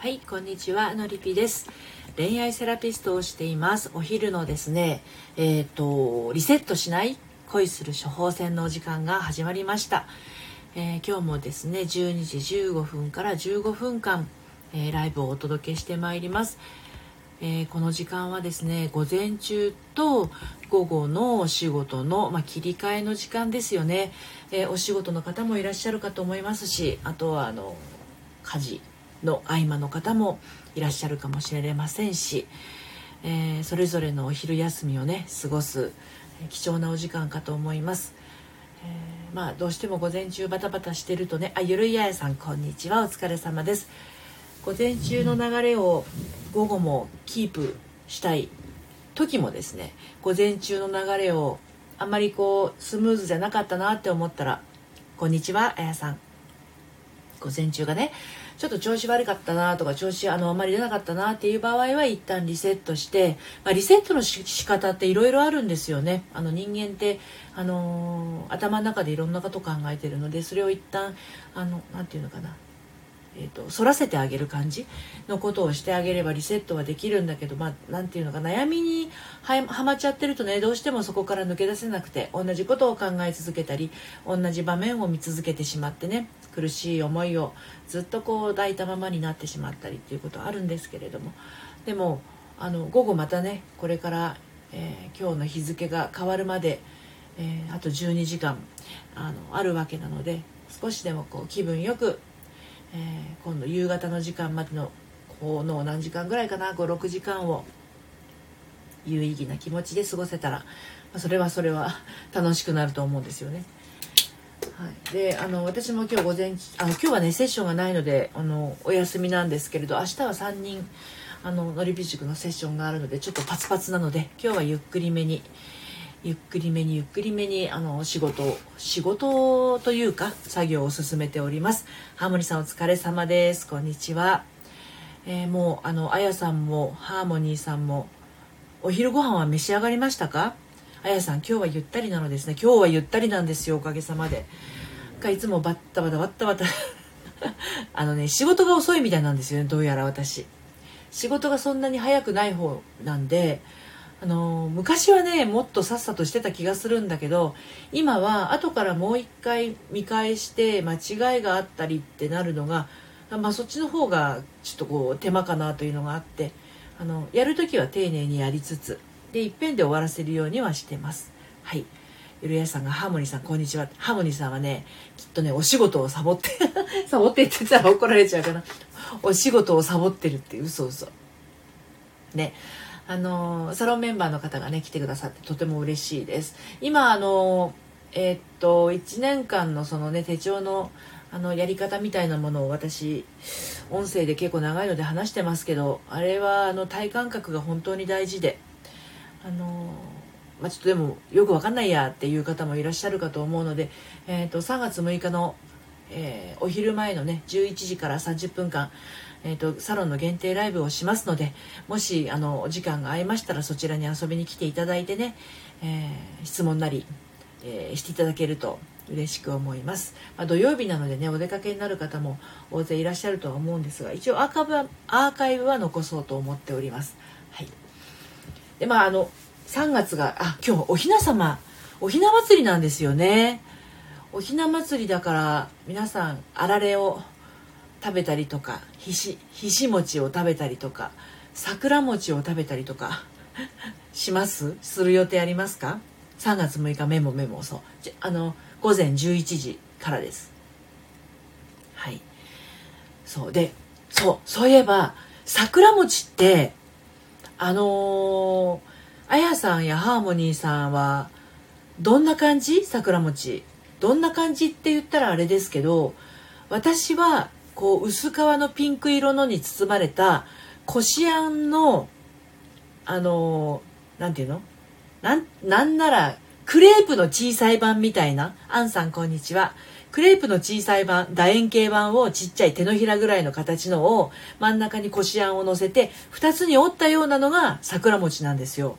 はいこんにちはのりぴです。恋愛セラピストをしています。お昼のですねえっ、ー、とリセットしない恋する処方箋のお時間が始まりました、えー、今日もですね12時15分から15分間、えー、ライブをお届けしてまいります。えー、この時間はですね午前中と午後のお仕事の、まあ、切り替えの時間ですよね、えー、お仕事の方もいらっしゃるかと思いますしあとはあの家事の合間の方もいらっしゃるかもしれませんし、えー、それぞれのお昼休みをね過ごす貴重なお時間かと思います。えー、まあどうしても午前中バタバタしてるとねあゆるいややさんこんにちはお疲れ様です午前中の流れを午後もキープしたい時もですね午前中の流れをあんまりこうスムーズじゃなかったなって思ったら「こんにちはあやさん」午前中がねちょっと調子悪かったなとか調子あのあんまり出なかったなっていう場合は一旦リセットして、まあ、リセットのし仕方っていろいろあるんですよね。あの人間ってあのー、頭の中でいろんなこと考えてるのでそれを一旦あのなていうのかな。えーと、反らせてあげる感じのことをしてあげればリセットはできるんだけどまあ何て言うのか悩みにはまっちゃってるとねどうしてもそこから抜け出せなくて同じことを考え続けたり同じ場面を見続けてしまってね。苦しい思いをずっとこう抱いたままになってしまったりっていうことはあるんですけれどもでもあの午後またねこれから、えー、今日の日付が変わるまで、えー、あと12時間あのあるわけなので少しでもこう気分よくえー、今度夕方の時間までのこの何時間ぐらいかな56時間を有意義な気持ちで過ごせたら、ま、それはそれは楽しくなると思うんですよね。はい、であの私も今日午前あの今日はねセッションがないのであのお休みなんですけれど明日は3人あののりび塾のセッションがあるのでちょっとパツパツなので今日はゆっくりめにゆっくりめにゆっくりめにあの仕事仕事というか作業を進めております。ハーモニーさんお疲れ様です。こんにちは、えー、もうあのあやさんもハーモニーさんもお昼ご飯は召し上がりましたか？あやさん今日はゆったりなのですね。今日はゆったりなんですよおかげさまで。いつもバッタバタバッタバタ。あのね仕事が遅いみたいなんですよねどうやら私。仕事がそんなに早くない方なんで。あの昔はねもっとさっさとしてた気がするんだけど今は後からもう一回見返して間違いがあったりってなるのが、まあ、そっちの方がちょっとこう手間かなというのがあってあのやる時は丁寧にやりつつでいっぺんで終わらせるようにはしてます。はい。ゆるやさんがハーモニーさんこんにちは。ハーモニーさんはねきっとねお仕事をサボって サボってってたら怒られちゃうかな。お仕事をサボってるって嘘嘘。ね。あのサロンメンバーの方がね来てくださってとても嬉しいです。今あのえー、っと1年間のそのね手帳のあのやり方みたいなものを私音声で結構長いので話してますけどあれはあの体感覚が本当に大事で。あのまあ、ちょっとでもよくわかんないやっていう方もいらっしゃるかと思うので、えー、と3月6日の、えー、お昼前のね11時から30分間えーと、サロンの限定ライブをしますのでもしあのお時間が合いましたらそちらに遊びに来ていただいてね、えー、質問なり、えー、していただけると嬉しく思います、まあ、土曜日なのでねお出かけになる方も大勢いらっしゃるとは思うんですが一応アーカイブはアーカイブは残そうと思っております、はい、でまああの3月があ今日おひな様。おひな祭りなんですよね。おひな祭りだから皆さんあられを食べたりとかひしひし餅を食べたりとか桜餅を食べたりとか します？する予定ありますか？3月6日メモメモそう。あの午前11時からです。はい。そう。でそう。そういえば桜餅ってあのー、あやさんやハーモニーさんはどんな感じ？桜餅。どんな感じって言ったらあれですけど私はこう薄皮のピンク色のに包まれたこしあんのあの何て言うの？なんなんならクレープの小さい版みたいな。あんさんこんにちは。クレープの小さい版楕円形版をちっちゃい手のひらぐらいの形のを真ん中にこしあんを乗せて2つに折ったようなのが桜餅なんですよ。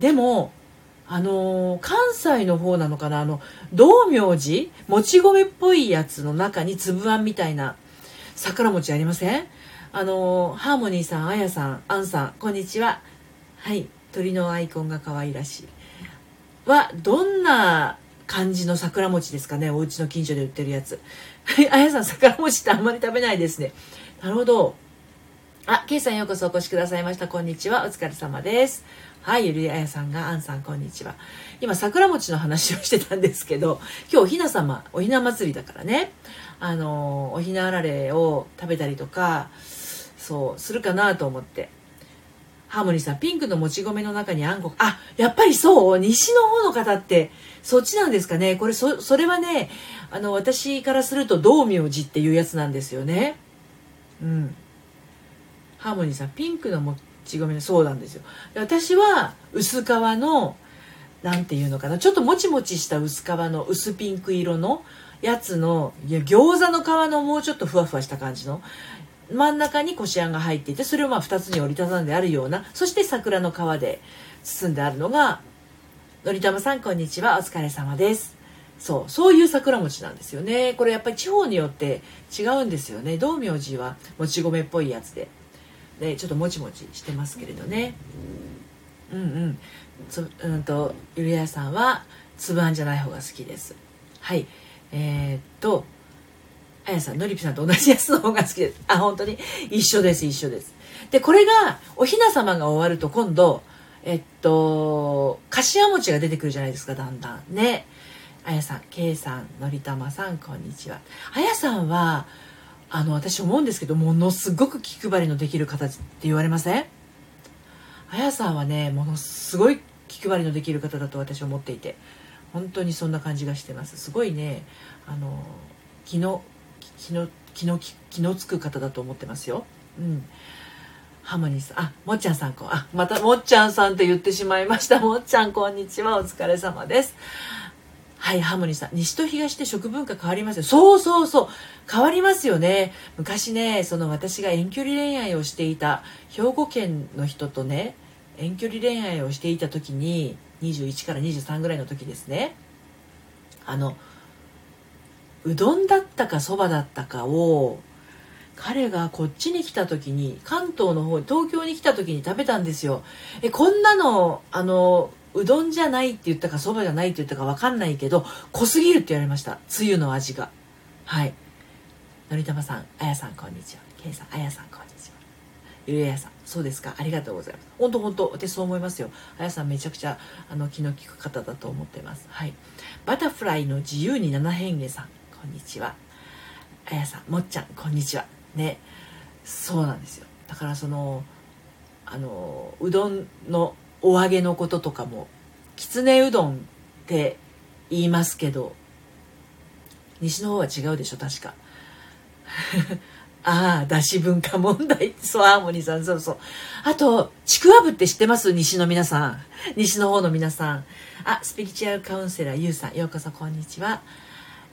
でもあのー、関西の方なのかなあの道明寺もち米っぽいやつの中に粒あんみたいな桜餅ありません？あのハーモニーさんあやさんあんさんこんにちは。はい鳥のアイコンが可愛らしい。はどんな感じの桜餅ですかねお家の近所で売ってるやつはい あやさん桜餅ってあんまり食べないですねなるほどあ、ケイさんようこそお越しくださいました。こんにちは。お疲れ様です。はい、ゆりあやさんが、あんさん、こんにちは。今、桜餅の話をしてたんですけど、今日おひな様、おひな祭りだからね、あの、おひなあられを食べたりとか、そう、するかなと思って。ハーモニーさん、ピンクのもち米の中にあんこ、あ、やっぱりそう西の方の方って、そっちなんですかねこれ、そ、それはね、あの、私からすると、道明寺っていうやつなんですよね。うん。ハーモニーさんピンクのもち米のそうなんですよ私は薄皮の何て言うのかなちょっともちもちした薄皮の薄ピンク色のやつのいや餃子の皮のもうちょっとふわふわした感じの真ん中にこしあんが入っていてそれをまあ2つに折りたたんであるようなそして桜の皮で包んであるのがのりたまさんこんにちは。お疲れ様です。そうそういう桜餅なんですよね。これやっぱり地方によって違うんですよね。道明寺はもち米っぽいやつで。でちょっともちもちしてますけれどね。うんうん。つうんとゆりやさんはつぶあんじゃない方が好きです。はい。えー、っとあやさんのりぴさんと同じやつの方が好きです。あ本当に？一緒です一緒です。でこれがおひな様が終わると今度とかしわ餅が出てくるじゃないですかだんだん。ね。あやさん、けいさん、のりたまさん、こんにちは。あやさんは、あの私思うんですけどものすごく気配りのできる方って言われません？あやさんはねものすごい気配りのできる方だと私は思っていて。本当にそんな感じがしてます。すごいねあの気の気の気の気のつく方だと思ってますよ。うん。ハモニさんあもっちゃんさんこあまたもっちゃんさんって言ってしまいました もっちゃんこんにちはお疲れ様ですはい、ハモニーさん。西と東で食文化変わりますよ。そうそうそう。変わりますよね。昔ね、その私が遠距離恋愛をしていた兵庫県の人とね、遠距離恋愛をしていた時に、21から23ぐらいの時ですね。あの、うどんだったかそばだったかを、彼がこっちに来た時に関東の方東京に来た時に食べたんですよ。えこんなのあのうどんじゃないって言ったかそばじゃないって言ったか分かんないけど濃すぎるって言われました。つゆの味が。はい。のりたまさんあやさんこんにちは。けいさんあやさんこんにちは。ゆりやさんそうですか。ありがとうございます。本当本当私そう思いますよ。あやさんめちゃくちゃあの気の利く方だと思ってます。はい。バタフライの自由に七変化さんこんにちは。あやさんもっちゃんこんにちは。ねそうなんですよ。だからそのあのうどんのお揚げのこととかもきつねうどんって言いますけど西の方は違うでしょ確か。ああだし文化問題そうハーモニーさんそうそう。あとちくわぶって知ってます？西の皆さん。西の方の皆さん。あスピリチュアルカウンセラーゆうさん。ようこそこんにちは。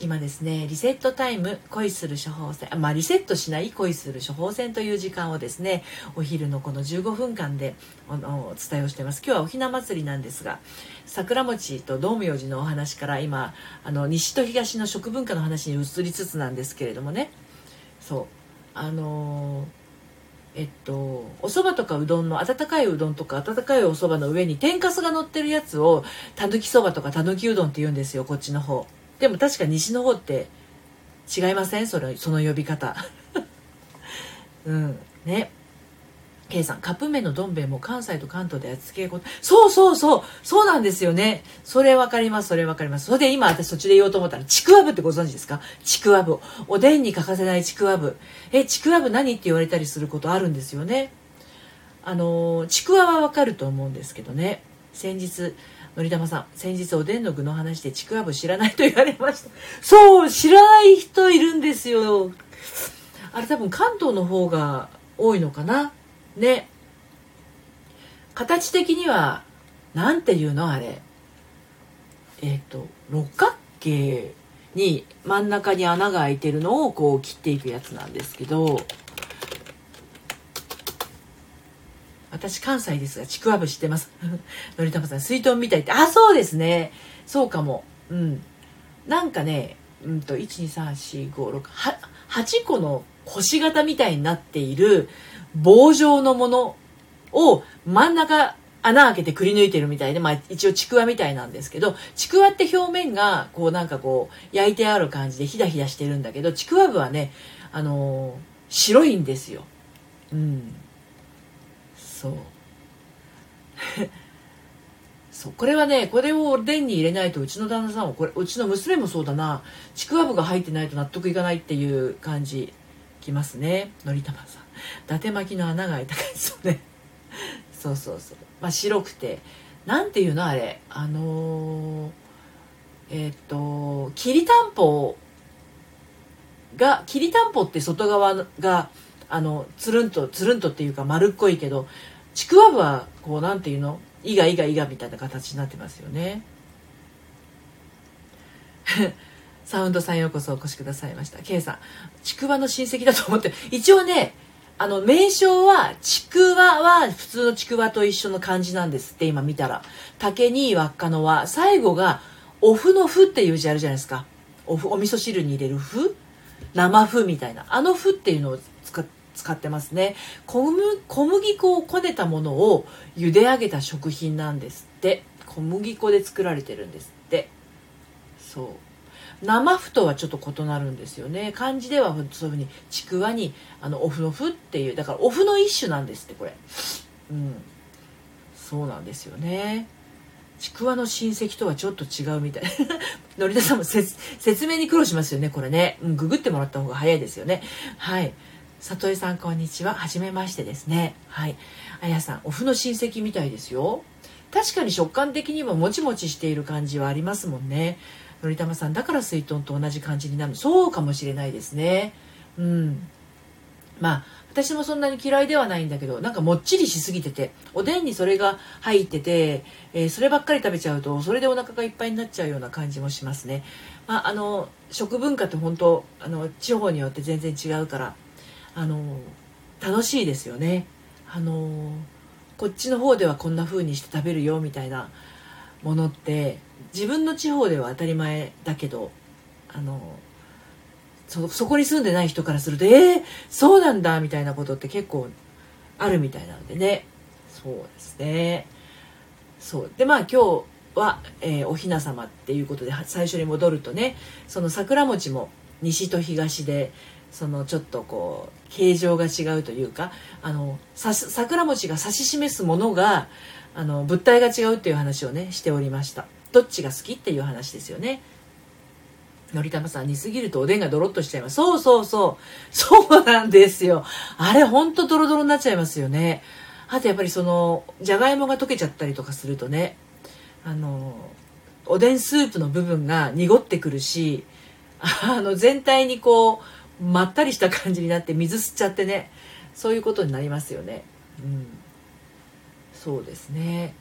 今ですねリセットタイム恋する処方箋まあリセットしない恋する処方箋という時間をですねお昼のこの15分間でお伝えをしています。今日はおひな祭りなんですが桜餅と道明寺のお話から今あの西と東の食文化の話に移りつつなんですけれどもね。そう。あのえっと、お蕎麦とかうどんの温かいうどんとか温かいお蕎麦の上に天かすが乗ってるやつをたぬきそばとかたぬきうどんって言うんですよこっちの方。でも確か西の方って違いません？それその呼び方。うん。ね。K さんカップ麺のどん兵衛も関西と関東で味付けそうそうそう。そうなんですよね。それ分かりますそれ分かります。それで今私そっちで言おうと思ったらちくわぶってご存知ですか？ちくわぶおでんに欠かせないちくわぶ。えちくわぶ何って言われたりすることあるんですよね？あのちくわは分かると思うんですけどね。先日のりたまさん、先日おでんの具の話でちくわぶ知らないと言われました。そう、知らない人いるんですよ。あれ多分関東の方が多いのかな？ね。形的には、なんていうのあれ？えっ、ー、と、六角形に真ん中に穴が開いてるのをこう切っていくやつなんですけど、私関西ですがちくわぶ知ってます。のりたまさん水筒みたいって。あそうですね。そうかも。うん。なんかねうんと1234568個の星型みたいになっている棒状のものを真ん中穴開けてくり抜いてるみたいで、まあ一応ちくわみたいなんですけど、ちくわって表面がこうなんかこう焼いてある感じでひだひだしてるんだけど、ちくわぶはね、あのー、白いんですよ。うん。そう。そうこれはねこれをおでんに入れないとうちの旦那さんはこれうちの娘もそうだな。ちくわぶが入ってないと納得いかないっていう感じ。きますね。のりたまさん。伊達巻きの穴が開いた感じそうね。そうそうそう。まあ白くて。なんていうのあれ。あのー、えっ、ときりたんぽがきりたんぽって外側があのつるんとつるんとっていうか丸っこいけどちくわぶはこうなんていうの？いがいがいがみたいな形になってますよね。サウンドさんようこそお越しくださいました。K さんちくわの親戚だと思って一応ねあの名称はちくわは普通のちくわと一緒の漢字なんですって今見たら。竹に輪っかの輪。最後がお麩の麩っていう字あるじゃないですか。おお味噌汁に入れる麩？生麩みたいな。あの麩っていうのを使ってますね。小麦粉をこねたものを茹で上げた食品なんですって。小麦粉で作られてるんですって。そう。生麩とはちょっと異なるんですよね。漢字ではそういうふうにちくわにあのお麩の麩っていうだからお麩の一種なんですってこれ。うん。そうなんですよね。ちくわの親戚とはちょっと違うみたい。のりださんも説明に苦労しますよねこれね、うん、ググってもらった方が早いですよね。はい。里江さんこんにちは。はじめましてですね。はい。あやさんお麩の親戚みたいですよ。確かに食感的にももちもちしている感じはありますもんね。のりたまさんだから水豚と同じ感じになる。そうかもしれないですね。うん。まあ私もそんなに嫌いではないんだけどなんかもっちりしすぎてておでんにそれが入ってて、えー、そればっかり食べちゃうとそれでお腹がいっぱいになっちゃうような感じもしますね、まあ、あの食文化って本当あの地方によって全然違うからあの楽しいですよね。あのこっちの方ではこんな風にして食べるよみたいなものって自分の地方では当たり前だけどあのそそこに住んでない人からするとえー、そうなんだみたいなことって結構あるみたいなのでね。そうですね。そう。でまあ今日は、えー、お雛様っていうことで最初に戻るとねその桜餅も西と東でそのちょっとこう形状が違うというかあの桜餅が指し示すものがあの物体が違うっていう話をねしておりました。どっちが好きっていう話ですよね。のりたまさん煮すぎるとおでんがドロッとしちゃいます。そうそうそう。そうなんですよ。あれほんとドロドロになっちゃいますよね。あとやっぱりそのじゃがいもが溶けちゃったりとかするとねあのおでんスープの部分が濁ってくるしあの全体にこうまったりした感じになって水吸っちゃってねそういうことになりますよね。うん。そうですね。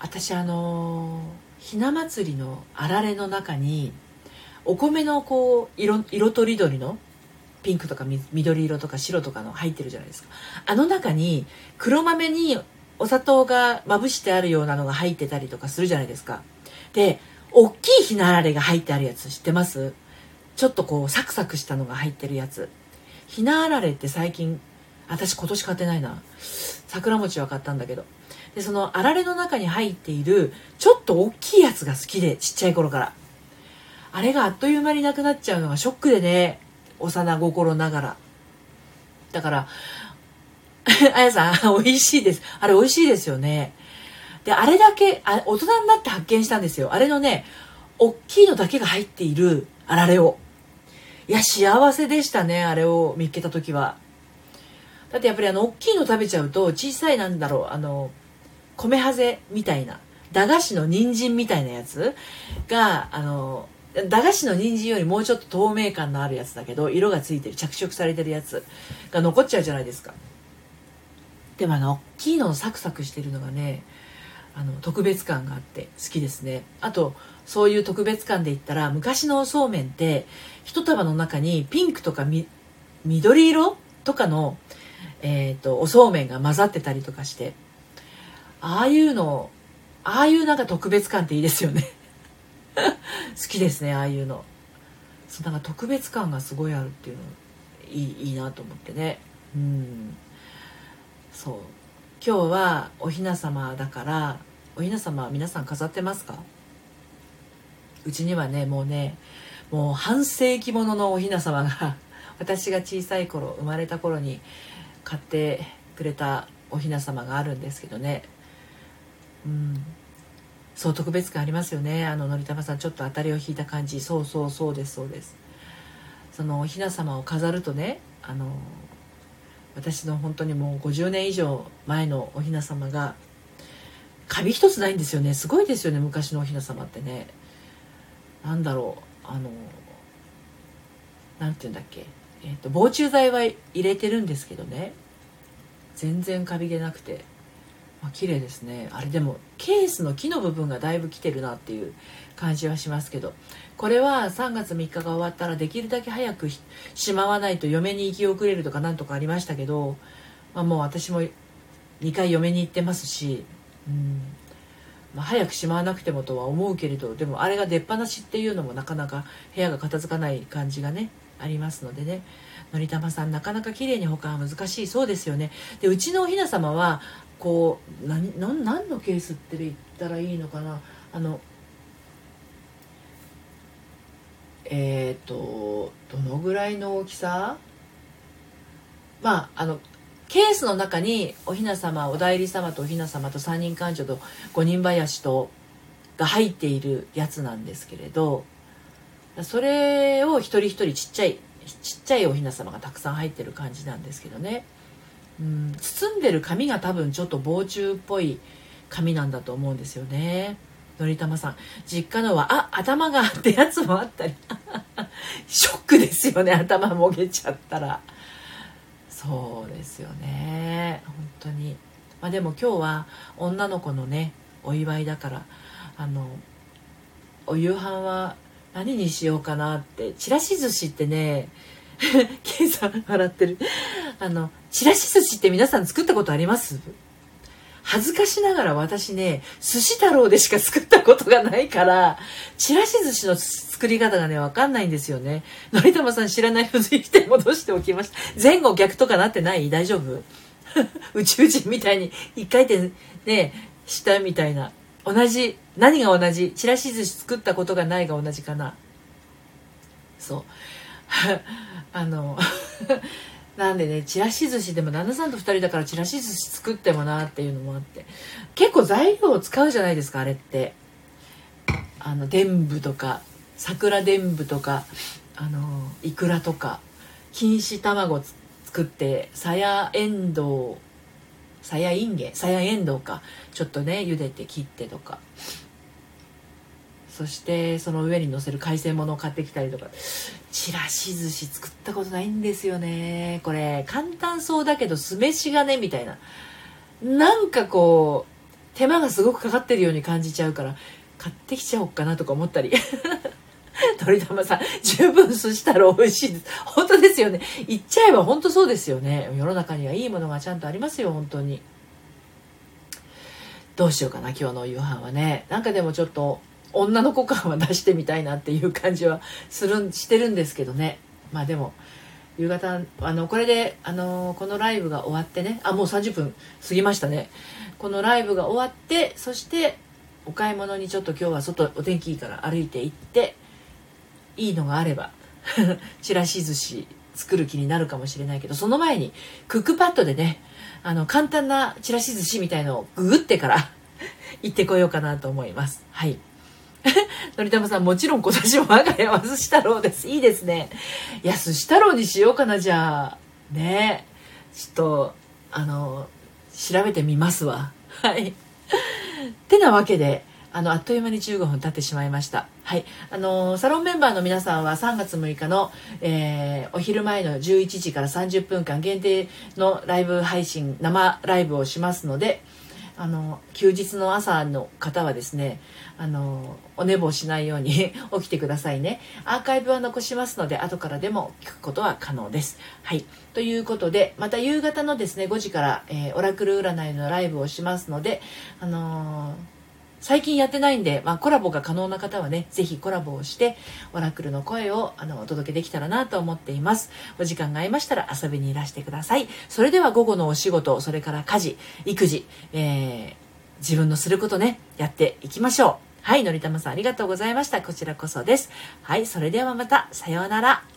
私あのひな祭りのあられの中にお米のこう色色とりどりのピンクとか緑色とか白とかの入ってるじゃないですか。あの中に黒豆にお砂糖がまぶしてあるようなのが入ってたりとかするじゃないですか。で大きいひなあられが入ってあるやつ知ってます？ちょっとこうサクサクしたのが入ってるやつ。ひなあられって最近私今年買ってないな。桜餅は買ったんだけど。でそのあられの中に入っているちょっと大きいやつが好きでちっちゃい頃から。あれがあっという間になくなっちゃうのがショックでね。幼心ながら。だから あやさん美味しいです。あれ美味しいですよね。であれだけあ大人になって発見したんですよ。あれのね大きいのだけが入っているあられを。いや幸せでしたねあれを見つけた時は。だってやっぱりあの大きいの食べちゃうと小さいなんだろうあの米ハゼみたいな駄菓子の人参みたいなやつがあの駄菓子の人参よりもうちょっと透明感のあるやつだけど色がついてる着色されてるやつが残っちゃうじゃないですか。でもあの大きいのサクサクしてるのがねあの特別感があって好きですね。あとそういう特別感で言ったら昔のおそうめんって一束の中にピンクとか緑色とかの、えーと、おそうめんが混ざってたりとかして。ああいうのああいうなんか特別感っていいですよね。好きですねああいうの。そなんか特別感がすごいあるっていうのいいいいなと思ってね。うん。そう。今日はおひな様だからおひな様は皆さん飾ってますか？うちにはねもうねもう半世紀もののおひな様が 私が小さい頃生まれた頃に買ってくれたおひな様があるんですけどね。うん。そう特別感ありますよね。あののりたまさんちょっと当たりを引いた感じ。そうそうそうですそうです。そのおひな様を飾るとねあの私の本当にもう50年以上前のおひな様がカビ一つないんですよね。すごいですよね昔のおひな様ってね。なんだろうあの何て言うんだっけ、えーと、防虫剤は入れてるんですけどね。全然カビげなくて、綺麗ですね。あれでもケースの木の部分がだいぶ来てるなっていう感じはしますけど。これは3月3日が終わったらできるだけ早くしまわないと嫁に行き遅れるとかなんとかありましたけど、まあ、もう私も2回嫁に行ってますし、うん。まあ、早くしまわなくてもとは思うけれどでもあれが出っ放しっていうのもなかなか部屋が片付かない感じがねありますのでね。のりたまさんなかなか綺麗に保管は難しいそうですよね。でうちのおひな様はこう何何のケースって言ったらいいのかな？あのえっ、ー、とどのぐらいの大きさ？まああのケースの中におひな様お内裏様とおひな様と三人官女と五人林とが入っているやつなんですけれどそれを一人一人ちっちゃいちっちゃいおひな様がたくさん入ってる感じなんですけどね。うん包んでる紙が多分ちょっと防虫っぽい紙なんだと思うんですよね。のりたまさん。実家のはあ頭がってやつもあったり。ショックですよね。頭もげちゃったら。そうですよね。本当に。まあでも今日は女の子のねお祝いだからあのお夕飯は何にしようかなって。ちらし寿司ってねケイさん笑ってるあのちらし寿司って皆さん作ったことあります？恥ずかしながら私ね、寿司太郎でしか作ったことがないから、ちらし寿司の作り方がね、わかんないんですよね。のりたまさん知らないふずいて戻しておきました。前後逆とかなってない？大丈夫？宇宙人みたいに一回転ね、したみたいな。同じ、何が同じ？ちらし寿司作ったことがないが同じかな。そう。あの なんでねちらし寿司でも旦那さんと2人だからちらし寿司作ってもなっていうのもあって。結構材料を使うじゃないですかあれって。あの伝部とか桜伝部とかあのいくらとか錦糸卵作ってさやえんどうさやいんげさやえんどうかちょっとね茹でて切ってとか。そしてその上に乗せる海鮮物を買ってきたりとか。ちらし寿司作ったことないんですよね。これ簡単そうだけど酢飯がねみたいな。なんかこう手間がすごくかかってるように感じちゃうから買ってきちゃおうかなとか思ったり。鳥玉さん十分寿司太郎美味しいです。本当ですよね。言っちゃえば本当そうですよね。世の中にはいいものがちゃんとありますよ本当に。どうしようかな今日の夕飯はね。なんかでもちょっと女の子感は出してみたいなっていう感じはするしてるんですけどね。まあでも夕方あのこれであのこのライブが終わってね。あもう30分過ぎましたね。このライブが終わってそしてお買い物にちょっと今日は外お天気いいから歩いて行っていいのがあれば ちらし寿司作る気になるかもしれないけどその前にクックパッドでねあの簡単なちらし寿司みたいのをググってから 行ってこようかなと思います。はい。のりたまさん、もちろん今年も我が家は寿司太郎です。いいですね。いや、寿司太郎にしようかな、じゃあ。ねちょっと、あの、調べてみますわ。はい。てなわけで、あの、あっという間に15分経ってしまいました。はい。あの、サロンメンバーの皆さんは3月6日の、えー、お昼前の11時から30分間限定のライブ配信、生ライブをしますので、あの休日の朝の方はですねあのお寝坊しないように 起きてくださいね。アーカイブは残しますので後からでも聞くことは可能です。はい。ということでまた夕方のですね5時から、えー、オラクル占いのライブをしますのであの最近やってないんで、まあ、コラボが可能な方はね、ぜひコラボをして、オラクルの声をあのお届けできたらなと思っています。お時間が合いましたら遊びにいらしてください。それでは午後のお仕事、それから家事、育児、えー、自分のすることね、やっていきましょう。はい、のりたまさんありがとうございました。こちらこそです。はい、それではまた、さようなら。